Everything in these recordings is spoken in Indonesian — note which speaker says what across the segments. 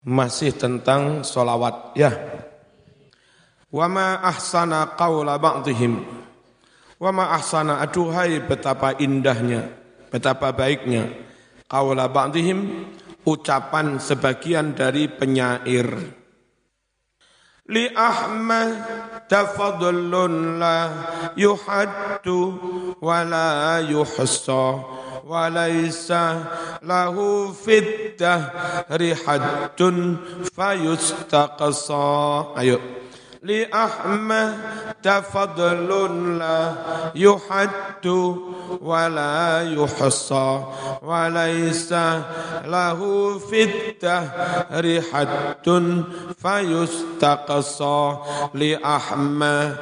Speaker 1: Masih tentang solawat ya. Wa ma ahsana qawla ba'dihim. Wa ma ahsana aduhai betapa indahnya, betapa baiknya. Qawla ba'dihim ucapan sebagian dari penyair. Li Ahmad tafadlun la yuhaddu wa la yuhsa وليس له في الدهر حد فيستقصى. أيوه. لأحمد فضل لا يحد ولا يحصى وليس له في الدهر حد فيستقصى لأحمد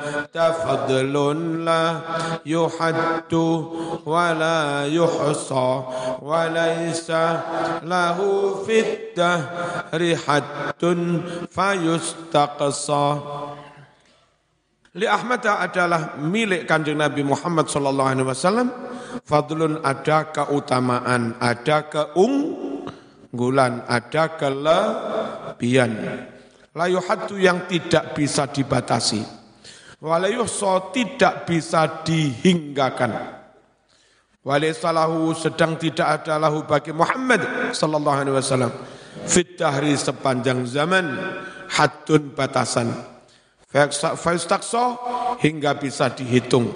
Speaker 1: فضل لا يحد ولا يحصى وليس له في الدهر حد فيستقصى Li Ahmad adalah milik kanjeng Nabi Muhammad sallallahu alaihi wasallam. Fadlun ada keutamaan, ada keunggulan, ada kelebihan. Layuhatu yang tidak bisa dibatasi. Walayuhso tidak bisa dihinggakan. Walisalahu sedang tidak ada lahu bagi Muhammad sallallahu alaihi wasallam. Fit sepanjang zaman hadun batasan Faistakso hingga bisa dihitung.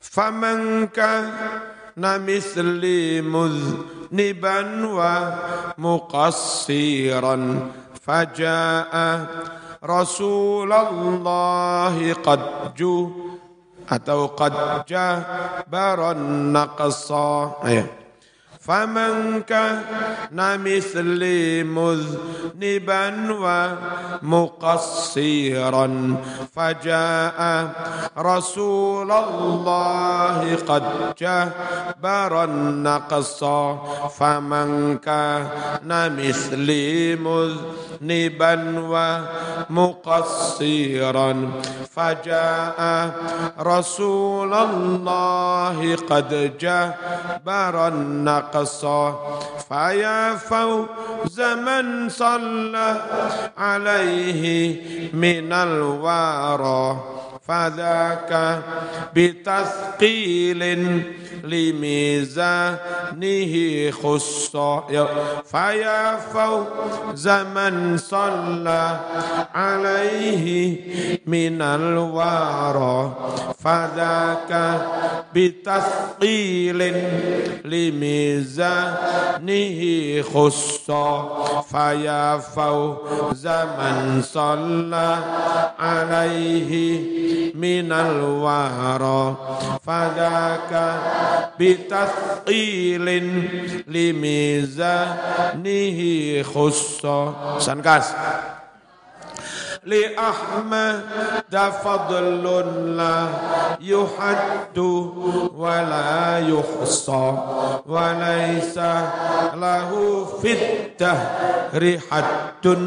Speaker 1: Famanka namisli muzniban wa muqassiran faja'a Rasulullah qad ju atau qad jabaran naqsa. Ayat. فمن كان مثلي مذنبا ومقصيرا فجاء رسول الله قد جبر النقص فمن كان مثلي مذنبا ومقصيرا فجاء رسول الله قد جبر النقص الأقصى فيا فوز من صلى عليه من الوارى فذاك بتثقيل لميزانه خص. فيا فوز من صلى عليه من الوارى فذاك بتثقيل لميزانه خص. فيا فوز من صلى عليه من الوارى فذاك بتثقيل لميزانه خص سنكاس لأحمد فضل لا يحد ولا يحصى وليس له في الدهر حد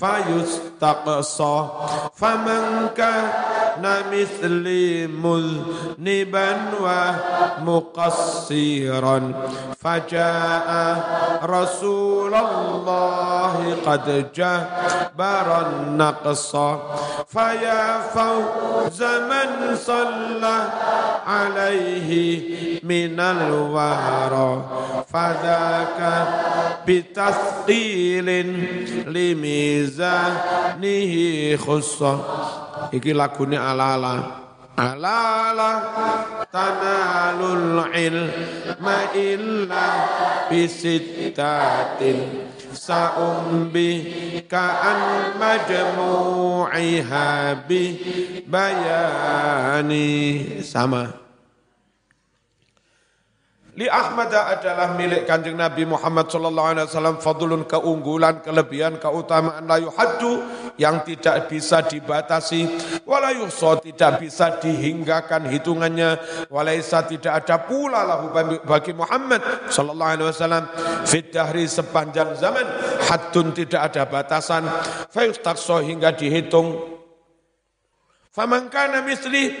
Speaker 1: فيستقصى فمن كان مثلي مذنبا ومقصيرا. فجاء رسول الله قد جبر النقص. فيا فوز من صلى عليه من الوهر فذاك بتثقيل لميزانه خصة iki lagune ala-ala. Ala tanalul ilma illa bisittatin. Sa'umbi ka'an majmu'iha bi bayani. Sama Li Ahmad adalah milik kanjeng Nabi Muhammad sallallahu alaihi wasallam fadlun keunggulan, kelebihan, keutamaan. La yuhaddu yang tidak bisa dibatasi, wala yuhsa tidak bisa dihinggakan hitungannya, walaisa tidak ada pula lahu bagi Muhammad sallallahu alaihi wasallam. Fit dahri sepanjang zaman haddun tidak ada batasan, fa hingga dihitung. Faman kana misli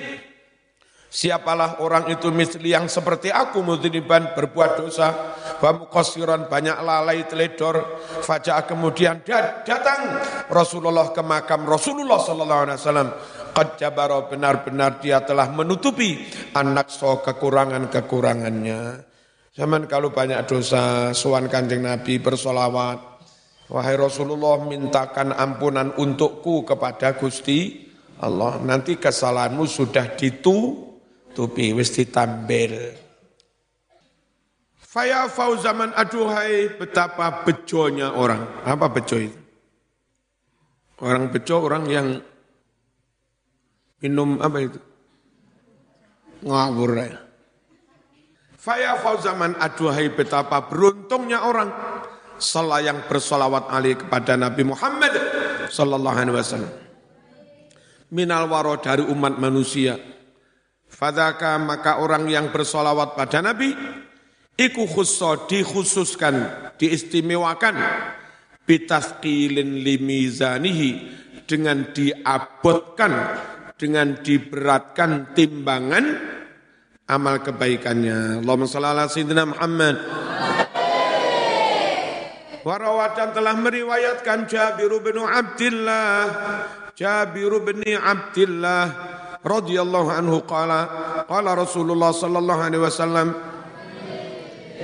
Speaker 1: Siapalah orang itu misli yang seperti aku mudhiniban berbuat dosa. Bamukosiron banyak lalai teledor. Fajah kemudian datang Rasulullah ke makam Rasulullah sallallahu alaihi wasallam. Qad jabaro benar-benar dia telah menutupi anak so kekurangan-kekurangannya. Zaman kalau banyak dosa, suan kanjeng Nabi bersolawat. Wahai Rasulullah mintakan ampunan untukku kepada Gusti Allah. Nanti kesalahanmu sudah ditu tutupi wis ditambil Faya fauzaman aduhai betapa bejonya orang. Apa bejo itu? Orang bejo orang yang minum apa itu? Ngawur ya. Faya fauzaman aduhai betapa beruntungnya orang selayang bersolawat ali kepada Nabi Muhammad sallallahu alaihi wasallam. Minal waro dari umat manusia Fadaka maka orang yang bersolawat pada Nabi, iku khusso dikhususkan, diistimewakan, bitaskilin limizanihi, dengan diabotkan, dengan diberatkan timbangan amal kebaikannya. Allahumma salli ala sayyidina Muhammad. Warawatan telah meriwayatkan Jabir bin Abdullah Jabir bin Abdullah radhiyallahu anhu qala qala Rasulullah sallallahu alaihi wasallam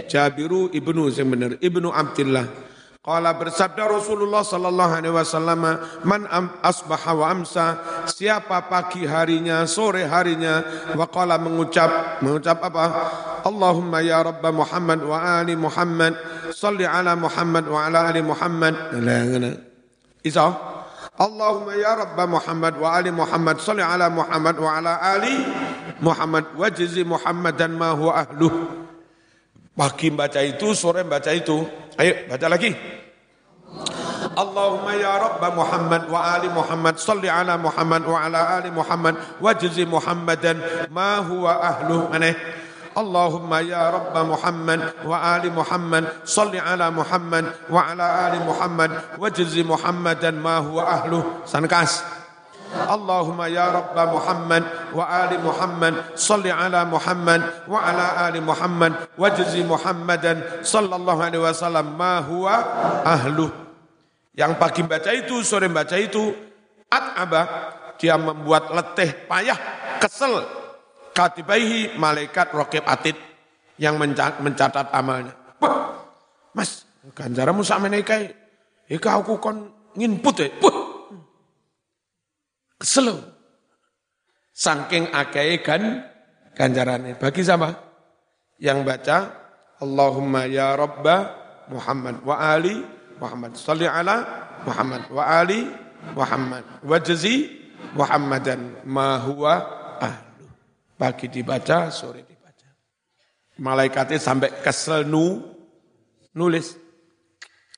Speaker 1: Jabiru ibnu yang benar ibnu Abdullah Qala bersabda Rasulullah sallallahu alaihi wasallam man am asbaha wa amsa siapa pagi harinya sore harinya wa qala mengucap mengucap apa? Allahumma ya rabb Muhammad wa ali Muhammad salli ala Muhammad wa ala ali Muhammad. Isa Allahumma ya Rabb Muhammad wa ali Muhammad salli ala Muhammad wa ala ali Muhammad wajzi Muhammadan ma huwa ahluh. Pagi baca itu, sore baca itu. Ayo baca lagi. Allahumma ya Rabb Muhammad wa ali Muhammad salli ala Muhammad wa ala ali Muhammad wajzi Muhammadan ma huwa ahluh. Allahumma ya Rabb Muhammad wa ali Muhammad salli ala Muhammad wa ala ali Muhammad wajizi Muhammadan ma huwa ahluh sankas Allahumma ya Rabb Muhammad wa ali Muhammad salli ala Muhammad wa ala ali Muhammad wajzi Muhammadan sallallahu alaihi wasallam ma huwa ahluh yang pagi baca itu sore baca itu at'aba dia membuat letih payah kesel katibaihi malaikat rokib atid yang mencatat amalnya. Wah, mas, ganjaramu sama nekai. Ika aku kon nginput ya. Wah, kesel. Saking akei kan ganjarannya. Bagi sama yang baca Allahumma ya Rabba Muhammad wa ali Muhammad. Salli ala Muhammad wa ali Muhammad. Wa jazi Muhammadan ma huwa ah. Pagi dibaca, sore dibaca. Malaikatnya sampai kesel nu, nulis.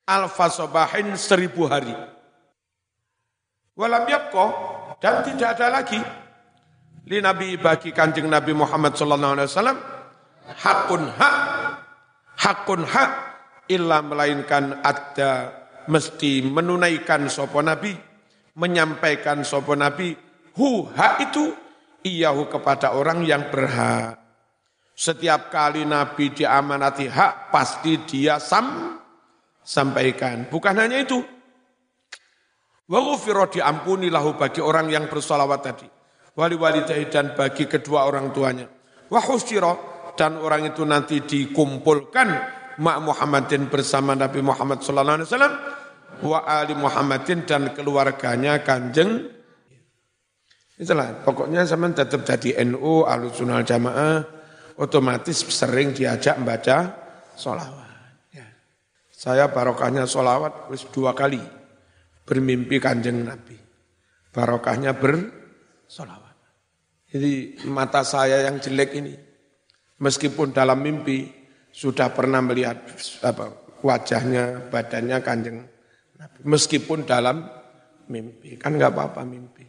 Speaker 1: Alfa sobahin seribu hari. Walam yapko, dan tidak ada lagi. Li Nabi bagi kanjeng Nabi Muhammad sallallahu alaihi wasallam hakun hak hakun hak illa melainkan ada mesti menunaikan sopo nabi menyampaikan sopo nabi hu hak itu iyahu kepada orang yang berhak. Setiap kali Nabi diamanati hak, pasti dia sam, sampaikan. Bukan hanya itu. Wa diampuni lahu bagi orang yang bersolawat tadi. Wali wali dan bagi kedua orang tuanya. Wa dan orang itu nanti dikumpulkan mak Muhammadin bersama Nabi Muhammad sallallahu alaihi wasallam wa ali Muhammadin dan keluarganya Kanjeng Itulah, pokoknya sama tetap jadi NU, alusunal jamaah, otomatis sering diajak membaca solawat. Ya. Saya barokahnya solawat dua kali bermimpi kanjeng Nabi. Barokahnya bersolawat. Jadi mata saya yang jelek ini, meskipun dalam mimpi sudah pernah melihat apa, wajahnya, badannya kanjeng Nabi. Meskipun dalam mimpi, kan nggak apa-apa mimpi.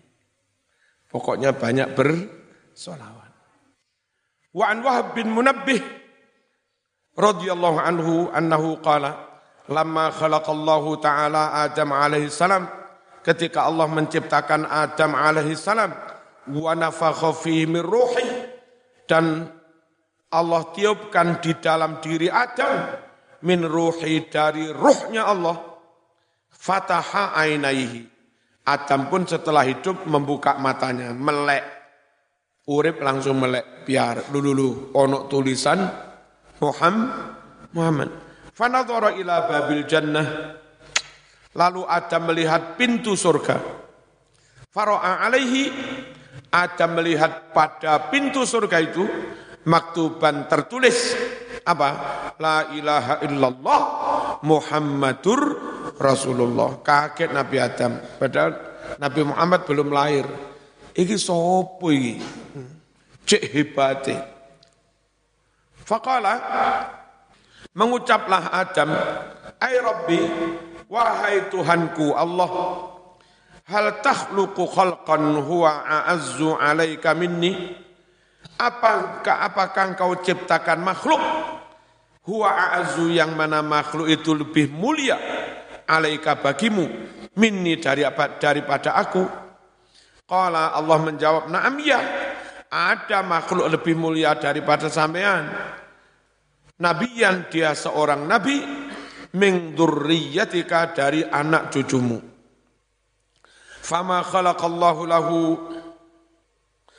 Speaker 1: Pokoknya banyak bersolawat. Wa an Wahab bin Munabbih radhiyallahu anhu annahu qala lamma khalaqallahu taala Adam alaihi salam ketika Allah menciptakan Adam alaihi salam wa nafakha fihi min ruhi dan Allah tiupkan di dalam diri Adam min ruhi dari ruhnya Allah fataha ainaihi Adam pun setelah hidup membuka matanya melek. Urip langsung melek biar dulu ono tulisan Muhammad Muhammad. Fanadhara ila babil jannah. Lalu Adam melihat pintu surga. Faro'a alaihi. Adam melihat pada pintu surga itu maktuban tertulis apa? La ilaha illallah Muhammadur Rasulullah. Kaget Nabi Adam. Padahal Nabi Muhammad belum lahir. Iki sopo iki? Cek hebate. Faqala mengucaplah Adam, "Ai Rabbi, wahai Tuhanku Allah, hal takhluqu khalqan huwa a'azzu 'alaika minni?" Apakah apakah engkau ciptakan makhluk huwa a'azu yang mana makhluk itu lebih mulia alaika bagimu minni dari daripada aku. Qala Allah menjawab na'am ya ada makhluk lebih mulia daripada sampean. Nabi yang dia seorang nabi min dzurriyyatika dari anak cucumu. Fama khalaqallahu lahu.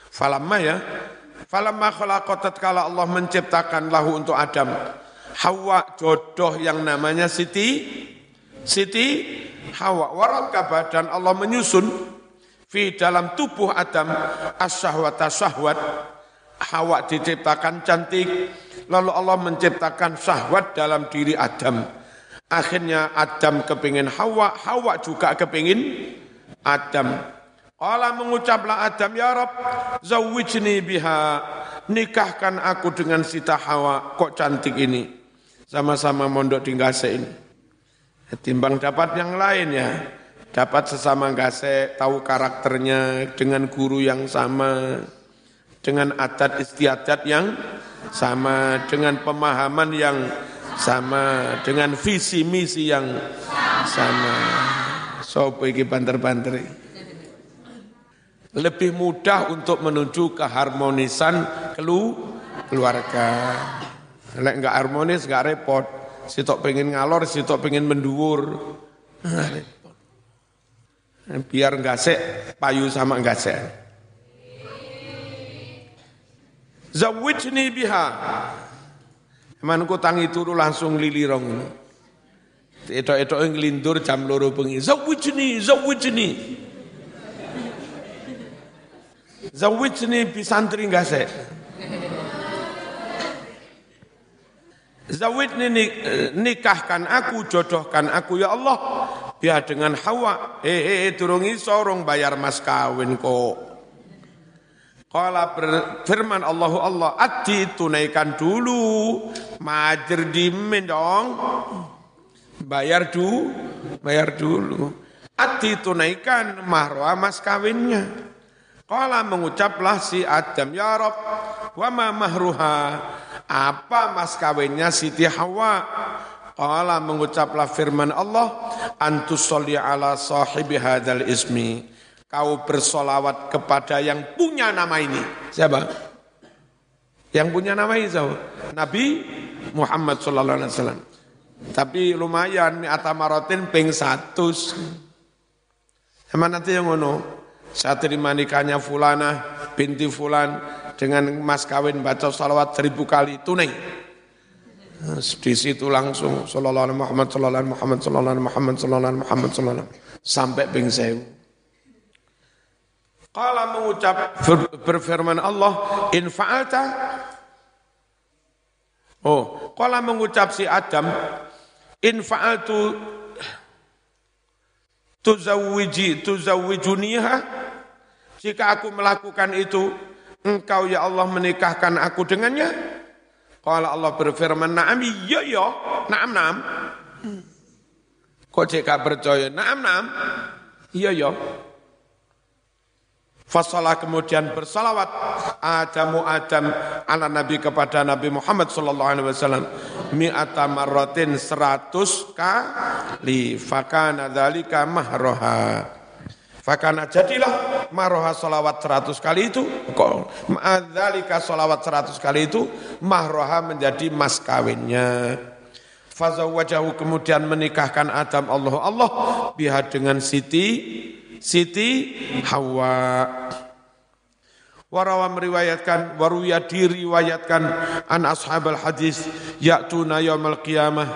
Speaker 1: Falamma ya? Falamma khalaqatat kala Allah menciptakan lahu untuk Adam. Hawa jodoh yang namanya Siti. Siti Hawa warakaba dan Allah menyusun fi dalam tubuh Adam asyahwata syahwat. Hawa diciptakan cantik lalu Allah menciptakan syahwat dalam diri Adam. Akhirnya Adam kepingin Hawa Hawa juga kepingin Adam. Allah mengucaplah Adam, Ya Rab, zawijni biha, nikahkan aku dengan Sita Hawa, kok cantik ini. Sama-sama mondok di Gase ini. Timbang dapat yang lain ya, dapat sesama Gase, tahu karakternya dengan guru yang sama, dengan adat istiadat yang sama, dengan pemahaman yang sama, dengan visi misi yang sama. Sopo iki banter-banter lebih mudah untuk menuju keharmonisan kelu keluarga. Lek enggak harmonis enggak repot. Sitok pengen ngalor, sitok pengen menduur. Biar enggak sek, payu sama enggak sek. Zawijni biha. Eman ku tangi turu langsung lilirong. Etok-etok ngelindur jam loro bengi. Zawijni, zawijni. Zawijni bisantri sih? Zawijni nikahkan aku, jodohkan aku ya Allah. Biar dengan Hawa, eh eh turung iso bayar mas kawin kok. Kala firman Allah Allah, ati tunaikan dulu, majer dimin dong. Bayar dulu, bayar dulu. Ati tunaikan mahroa mas kawinnya. Kala mengucaplah si Adam, Ya Rob, wa ma mahruha, apa mas kawinnya Siti Hawa? Kala mengucaplah firman Allah, Antus sholli ala sahibi hadal ismi. Kau bersolawat kepada yang punya nama ini. Siapa? Yang punya nama ini siapa? Nabi Muhammad sallallahu alaihi wasallam. Tapi lumayan atamaratin ping satu. Sama nanti yang ngono. Saya terima nikahnya fulana binti fulan dengan mas kawin baca salawat seribu kali tunai. Di situ langsung sallallahu alaihi Muhammad sallallahu alaihi Muhammad sallallahu alaihi Muhammad sallallahu alaihi Muhammad sallallahu alaihi sampai ping sewu. Kala mengucap berfirman Allah, in fa'alta Oh, kala mengucap si Adam, in fa'altu tuzawwiji tuzawwijuniha jika aku melakukan itu engkau ya Allah menikahkan aku dengannya? Kalau Allah berfirman na'am iya ya na'am na'am. Kok jika percaya? Na'am na'am. Iya ya Fasalah kemudian bersalawat Adamu Adam ala Nabi kepada Nabi Muhammad sallallahu alaihi wasallam. Mi'ata marratin seratus kali. Fakana dzalika mahroha Fakana jadilah maroha salawat seratus kali itu, kok salawat seratus kali itu, mahroha menjadi mas kawinnya. Fazawajahu kemudian menikahkan Adam Allah Allah biha dengan Siti Siti Hawa. Warawa meriwayatkan, waruya diriwayatkan an ashabal hadis ya'tuna yaumal qiyamah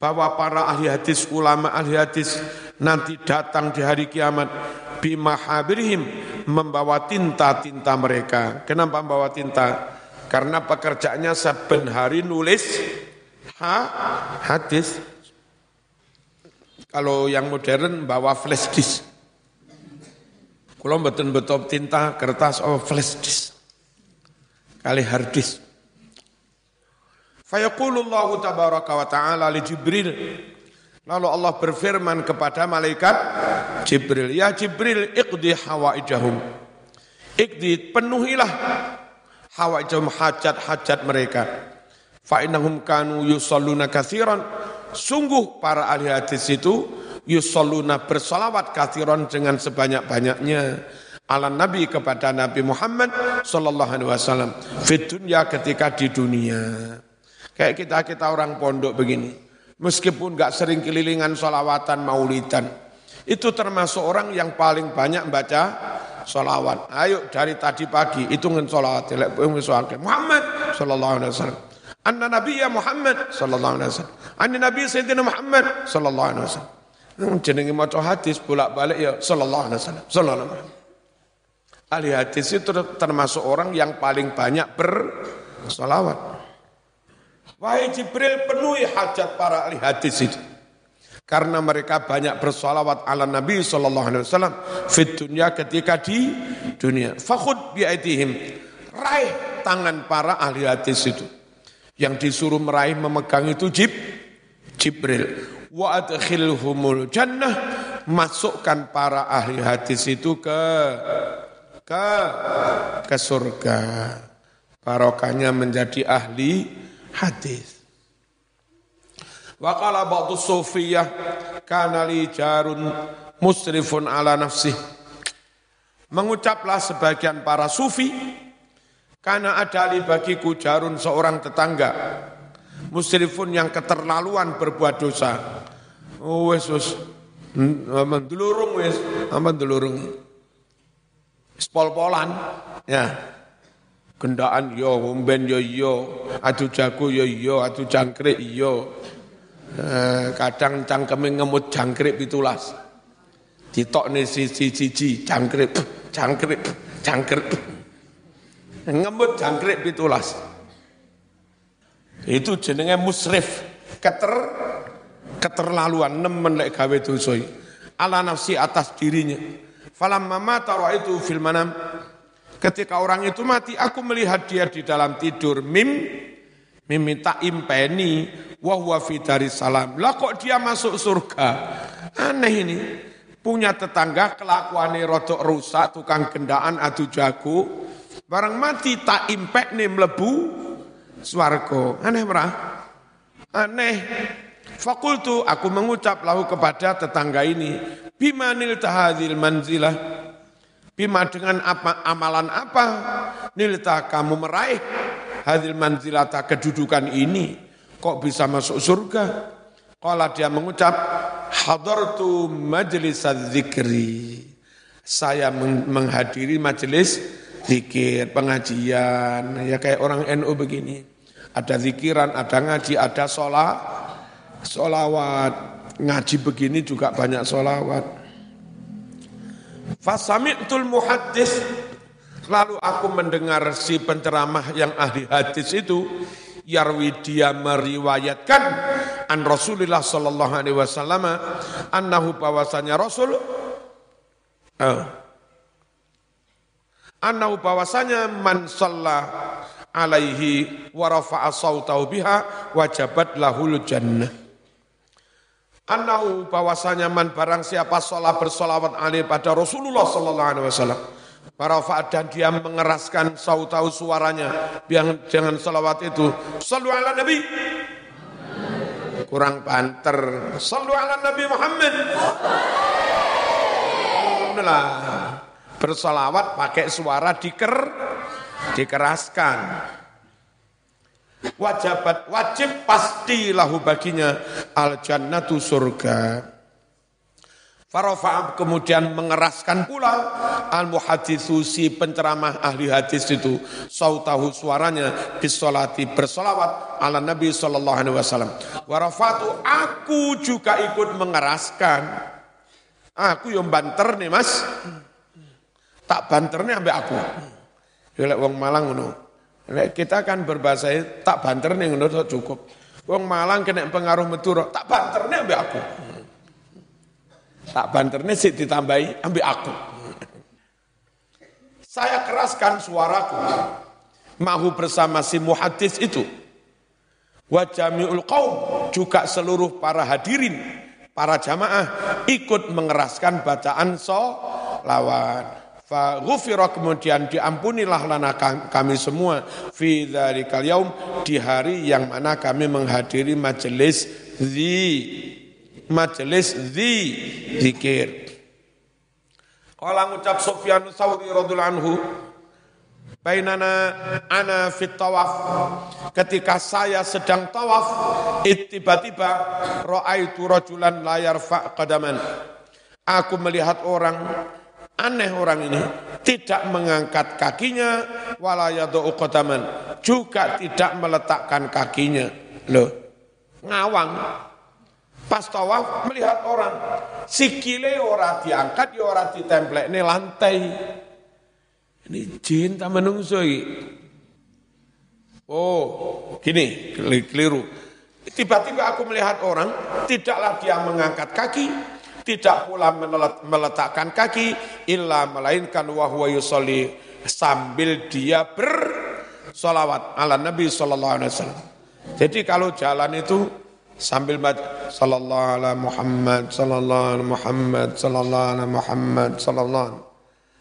Speaker 1: bahwa para ahli hadis, ulama ahli hadis nanti datang di hari kiamat bimahabirihim membawa tinta-tinta mereka. Kenapa membawa tinta? Karena pekerjaannya saben hari nulis ha, hadis. Kalau yang modern bawa flash disk. Kalau betul betul tinta kertas oh flash disk. Kali hard disk. Fayaqulullahu tabaraka wa ta'ala li Jibril Lalu Allah berfirman kepada malaikat Jibril, Ya Jibril, iqdi hawaijahum. Iqdi, penuhilah hawaijahum hajat-hajat mereka. Fa'inahum kanu yusalluna kathiran. Sungguh para ahli hadis itu yusalluna bersalawat kathiran dengan sebanyak-banyaknya ala Nabi kepada Nabi Muhammad sallallahu alaihi wasallam fit dunya ketika di dunia. Kayak kita-kita orang pondok begini. Meskipun gak sering kelilingan solawatan maulidan. Itu termasuk orang yang paling banyak baca solawat. Ayo dari tadi pagi hitungan solawat. Muhammad sallallahu alaihi wasallam. Anna Nabi ya Muhammad sallallahu alaihi wasallam. Anna Nabi Sayyidina Muhammad sallallahu alaihi wasallam. Jenenge maca hadis bolak-balik ya sallallahu alaihi wasallam. Sallallahu alaihi wasallam. Ahli hadis itu termasuk orang yang paling banyak bersolawat. Wahai Jibril penuhi hajat para ahli hadis itu. Karena mereka banyak bersolawat ala Nabi SAW fit dunia ketika di dunia. Fakhud bi'aitihim. Raih tangan para ahli hadis itu. Yang disuruh meraih memegang itu Jib, Jibril. Wa adkhilhumul jannah. Masukkan para ahli hadis itu ke ke ke surga. Barokahnya menjadi ahli hadis. Wa qala ba'du sufiyah kana jarun musrifun ala nafsih. Mengucaplah sebagian para sufi karena ada li bagiku jarun seorang tetangga musrifun yang keterlaluan berbuat dosa. Oh, wes wes mendulurung wes, apa dulurung. Spol-polan, ya gendaan yo, umben yo yo, adu jago yo yo, adu jangkrik yo. Eh, kadang cangkeme ngemut jangkrik pitulas. Ditokne siji siji jangkrik, jangkrik, jangkrik. Ngemut jangkrik pitulas. Itu jenenge musrif, keter keterlaluan nemen lek gawe dosa ala nafsi atas dirinya. Falamma mata itu fil manam Ketika orang itu mati, aku melihat dia di dalam tidur. Mim, mim minta impeni, wahwa fitari salam. Lah kok dia masuk surga? Aneh ini. Punya tetangga kelakuannya rodok rusak, tukang gendaan adu jago. Barang mati tak impek nih melebu swargo. Aneh merah. Aneh. Fakultu aku mengucap lahu kepada tetangga ini. Bimanil tahadil manzilah Bima dengan apa, amalan apa nilta kamu meraih hadil manzilata kedudukan ini kok bisa masuk surga? Kalau dia mengucap hadartu majelis zikri. Saya menghadiri majelis zikir, pengajian, ya kayak orang NU begini. Ada zikiran, ada ngaji, ada sholat, sholawat. Ngaji begini juga banyak sholawat. Fasami'tul muhaddis. Lalu aku mendengar si penceramah yang ahli hadis itu yarwi dia meriwayatkan an Rasulullah sallallahu alaihi wasallam annahu bahwasanya Rasul uh, annahu bahwasanya man alaihi wa rafa'a sautahu biha wajabat lahul jannah Annahu bahwasanya man barang siapa sholat bersolawat alih pada Rasulullah sallallahu alaihi wasallam. Parafaat dan dia mengeraskan sautau suaranya yang jangan salawat itu. Sallu ala Nabi. Kurang panter. Sallu ala Nabi Muhammad. Bersolawat pakai suara diker, dikeraskan. Wajibat wajib pasti lahu baginya al jannatu surga. Farofa kemudian mengeraskan pula al muhadithu si penceramah ahli hadis itu sautahu suaranya bisolati bersolawat ala Nabi sallallahu alaihi wasallam. Warafatu aku juga ikut mengeraskan. Aku yang banter nih mas. Tak banter nih ambek aku. Ya wong Malang ngono. Kita kan berbahasa tak banter nih ngono cukup. Wong Malang kena pengaruh Madura, tak banter nih ambek aku. Tak banternya sih ditambahi, ambil aku. Saya keraskan suaraku. Mahu bersama si muhadis itu. Wajamiul qaum juga seluruh para hadirin, para jamaah ikut mengeraskan bacaan lawan. Fa kemudian diampunilah lana kami semua. Fi dzalikal yaum di hari yang mana kami menghadiri majelis zi majelis zi zikir. Kala ngucap Sufyan Sauri radhiyallahu anhu Bainana ana fit tawaf. Ketika saya sedang tawaf tiba-tiba raaitu rajulan la yarfa qadaman. Aku melihat orang aneh orang ini. Tidak mengangkat kakinya wala yadau qadaman. Juga tidak meletakkan kakinya. Loh ngawang. Pas tawaf melihat orang, sikile ora diangkat ya ora ditemplek ini lantai. Ini jin tak menungso Oh, gini, keliru. Tiba-tiba aku melihat orang, tidaklah dia mengangkat kaki, tidak pula meletakkan kaki, illa melainkan wahwa yusolli sambil dia bersolawat ala Nabi Sallallahu Alaihi Wasallam. Jadi kalau jalan itu sambil baca sallallahu ala Muhammad sallallahu ala Muhammad sallallahu ala Muhammad sallallahu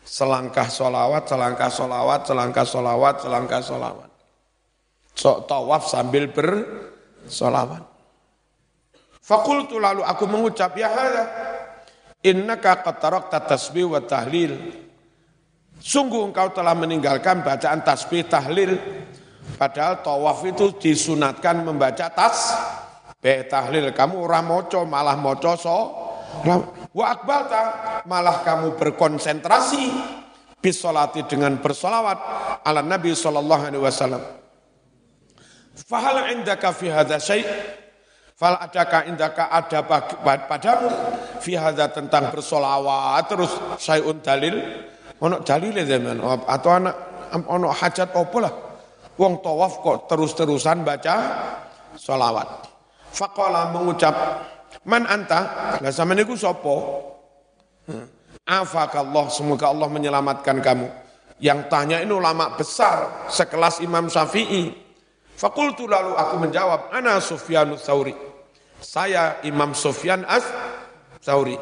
Speaker 1: selangkah solawat selangkah solawat selangkah solawat selangkah solawat so, tawaf sambil bersolawat fakultu lalu aku mengucap ya innaka qatarakta tasbih wa tahlil. Sungguh engkau telah meninggalkan bacaan tasbih tahlil. Padahal tawaf itu disunatkan membaca tas. Be tahlil kamu ora moco malah moco so. Wa akbalta malah kamu berkonsentrasi. Bisolati dengan bersolawat ala Nabi sallallahu alaihi wasallam. Fahal indaka fi hadza syai' Fal adakah indaka ada padamu fi hadza tentang bersolawat terus syai'un dalil ono dalil zaman atau anak ono hajat opo lah wong tawaf kok terus-terusan baca solawat. Faqala mengucap, Man anta? Lah sama niku? Hmm. Afakallah, semoga Allah menyelamatkan kamu. Yang tanya ini ulama besar, sekelas Imam Syafi'i. Fakultu lalu aku menjawab, Ana Sufyanus Sauri. Saya Imam Sufyan as Sauri.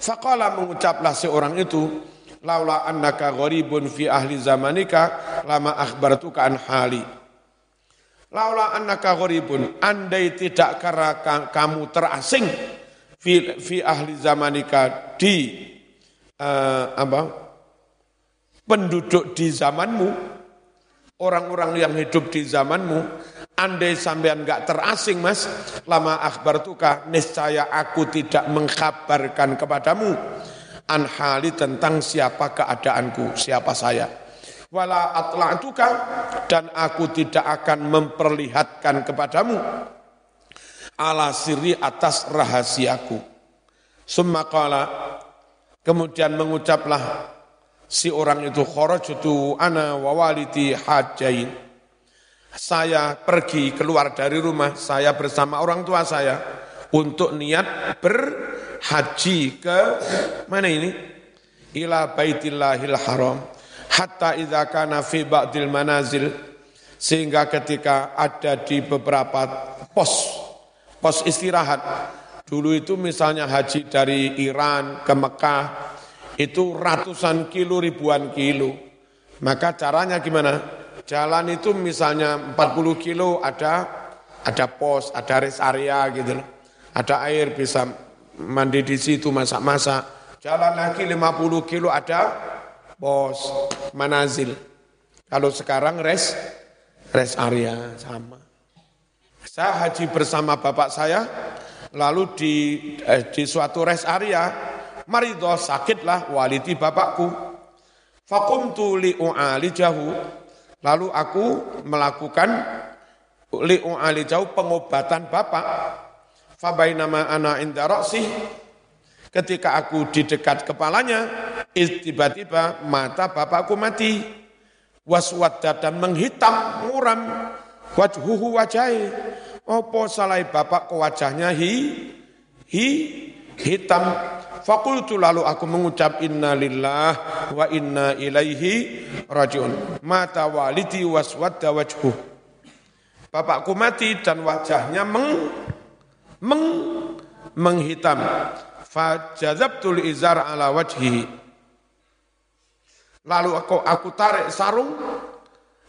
Speaker 1: Faqala mengucaplah seorang itu, Laula annaka gharibun fi ahli zamanika, lama akhbartuka an hali. Laula annaka gharibun, andai tidak karena kamu terasing fi, fi ahli zamanika di uh, apa? penduduk di zamanmu, orang-orang yang hidup di zamanmu, andai sampean enggak terasing mas, lama akhbar tuka, niscaya aku tidak mengkabarkan kepadamu anhali tentang siapa keadaanku, siapa saya wala atla'tuka dan aku tidak akan memperlihatkan kepadamu ala siri atas rahasiaku. Summa kemudian mengucaplah si orang itu kharajtu ana wa walidi hajain. Saya pergi keluar dari rumah saya bersama orang tua saya untuk niat berhaji ke mana ini? Ila baitillahil haram. Hatta idza kana fi ba'dil manazil. Sehingga ketika ada di beberapa pos pos istirahat. Dulu itu misalnya haji dari Iran ke Mekah itu ratusan kilo ribuan kilo. Maka caranya gimana jalan itu misalnya 40 kilo ada ada pos ada rest area gitu loh ada air bisa mandi di situ masak-masak Jalan lagi 50 kilo ada pos manazil. Kalau sekarang res rest area sama. Saya haji bersama bapak saya, lalu di eh, di suatu rest area, marido sakitlah waliti bapakku. Fakumtu li'u'alijahu, lalu aku melakukan li'u'alijahu pengobatan bapak. Fabainama ana inda roksih, ketika aku di dekat kepalanya, tiba-tiba mata bapakku mati. Waswadda dan menghitam muram. Wajhuhu wajai. Opo salai bapak ke wajahnya hi hi hitam fakultu lalu aku mengucap inna lillah wa inna ilaihi rajiun mata walidi waswadda wajhu bapakku mati dan wajahnya meng meng menghitam fajadzabtul izar ala wajhihi Lalu aku, aku tarik sarung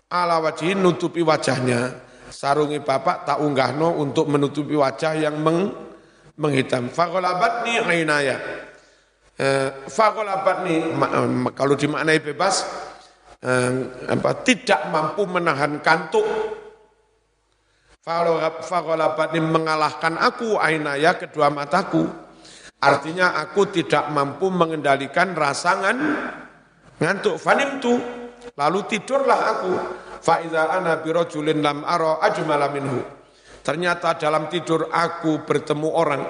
Speaker 1: ala wajih nutupi wajahnya. Sarungi bapak tak unggahno untuk menutupi wajah yang meng, menghitam. Fakolabat ni ainaya. Eh, Fakolabat ni kalau dimaknai bebas eh, apa, tidak mampu menahan kantuk. Fakolabat ni mengalahkan aku ainaya kedua mataku. Artinya aku tidak mampu mengendalikan rasangan ngantuk fanim tu lalu tidurlah aku faiza ana birojulin lam aro ajmala ternyata dalam tidur aku bertemu orang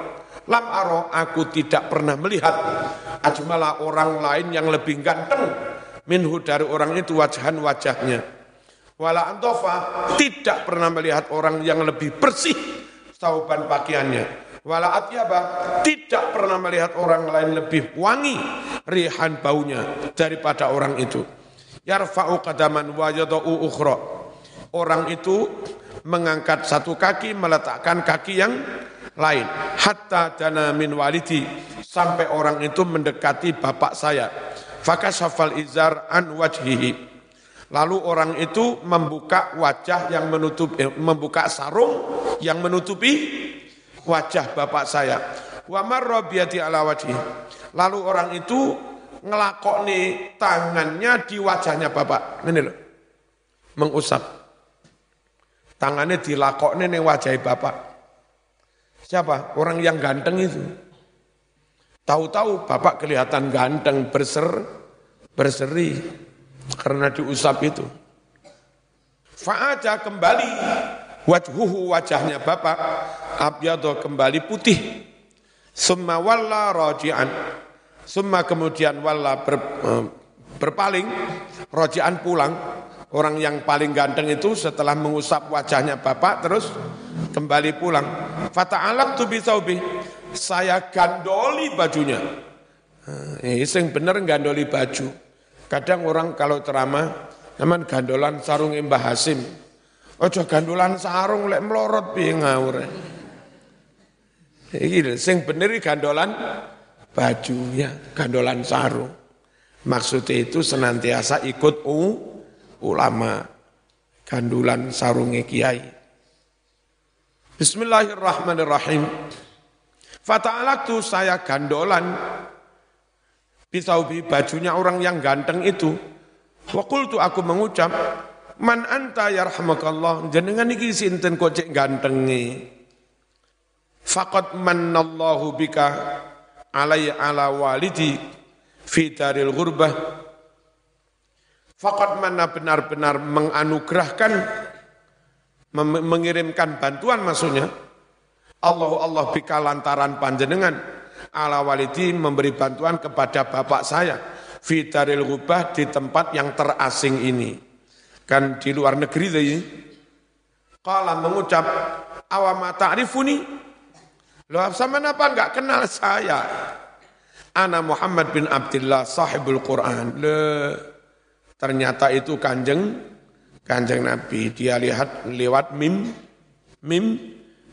Speaker 1: lam aro aku tidak pernah melihat ajmala orang lain yang lebih ganteng minhu dari orang itu wajahan wajahnya wala antofa tidak pernah melihat orang yang lebih bersih sauban pakaiannya Wala atyaba tidak pernah melihat orang lain lebih wangi rihan baunya daripada orang itu. Yarfa'u qadaman wa yadau ukhra. Orang itu mengangkat satu kaki meletakkan kaki yang lain hatta dana min walidi sampai orang itu mendekati bapak saya fakashafal izar an wajhihi lalu orang itu membuka wajah yang menutup eh, membuka sarung yang menutupi wajah bapak saya. Wa marra ala wajhi. Lalu orang itu ngelakoni tangannya di wajahnya bapak. Ini loh. Mengusap. Tangannya dilakokne nih wajah bapak. Siapa? Orang yang ganteng itu. Tahu-tahu bapak kelihatan ganteng, berser, berseri karena diusap itu. Fa'aja kembali wajhuhu wajahnya bapak abyado kembali putih summa walla rojian summa kemudian walla ber, eh, berpaling rojian pulang orang yang paling ganteng itu setelah mengusap wajahnya bapak terus kembali pulang. Fata'alak tu bisaubi saya gandoli bajunya. Eh, sing bener gandoli baju. Kadang orang kalau ceramah Naman gandolan sarung Mbah Hasim. Ojo gandulan sarung lek melorot piye ngawur. Iki sing bener gandolan baju ya, gandolan sarung. Maksudnya itu senantiasa ikut u, ulama gandulan sarungnya kiai. Bismillahirrahmanirrahim. Fata'alaktu saya gandolan bisaubi bajunya orang yang ganteng itu. Wakultu aku mengucap, Man anta yarhamakallah jenengan iki sinten kok cek gantenge. Faqad mannallahu bika alai ala walidi fi daril ghurbah. Faqad mana benar-benar menganugerahkan mengirimkan bantuan maksudnya Allah Allah bika lantaran panjenengan ala walidi memberi bantuan kepada bapak saya fitaril gubah di tempat yang terasing ini kan di luar negeri tadi. Kala mengucap, awama ta'rifuni. Lo sama apa enggak kenal saya? Ana Muhammad bin Abdullah sahibul Quran. Le, ternyata itu kanjeng kanjeng Nabi. Dia lihat lewat mim, mim,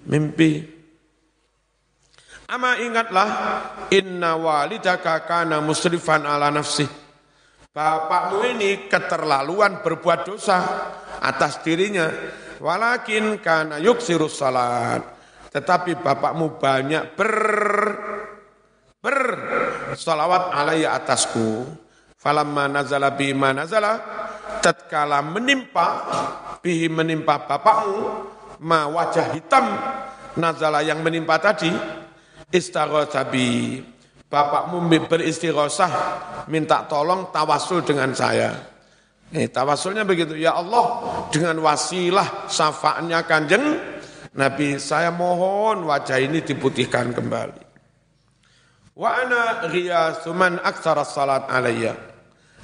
Speaker 1: mimpi. Ama ingatlah, inna walidaka kana musrifan ala nafsih Bapakmu ini keterlaluan berbuat dosa atas dirinya. Walakin karena yuksirus salat. Tetapi bapakmu banyak ber ber salawat alaiya atasku. Falamma nazala bima nazala, tatkala menimpa, bihi menimpa bapakmu, ma wajah hitam nazala yang menimpa tadi, istaghosabi. Bapakmu beristighosah, minta tolong tawasul dengan saya. Eh, tawasulnya begitu, ya Allah dengan wasilah syafaatnya kanjeng Nabi saya mohon wajah ini diputihkan kembali. Wa ana riyasuman aksara salat alayya.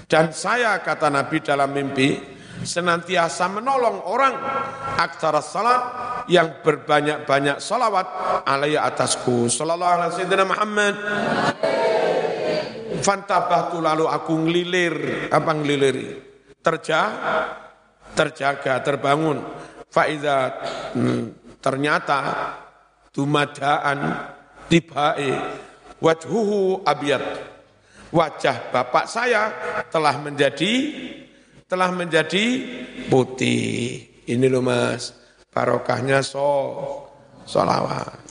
Speaker 1: Dan saya kata Nabi dalam mimpi senantiasa menolong orang aksara salat yang berbanyak-banyak salawat alayya atasku. Sallallahu alaihi wasallam Muhammad. Fantabahtu lalu aku ngelilir, apa ngeliliri? Terja, terjaga, terbangun. Faiza hmm, ternyata tumadaan tibae wajhuhu abiyat wajah bapak saya telah menjadi telah menjadi putih. Ini loh mas. Barokahnya so solawat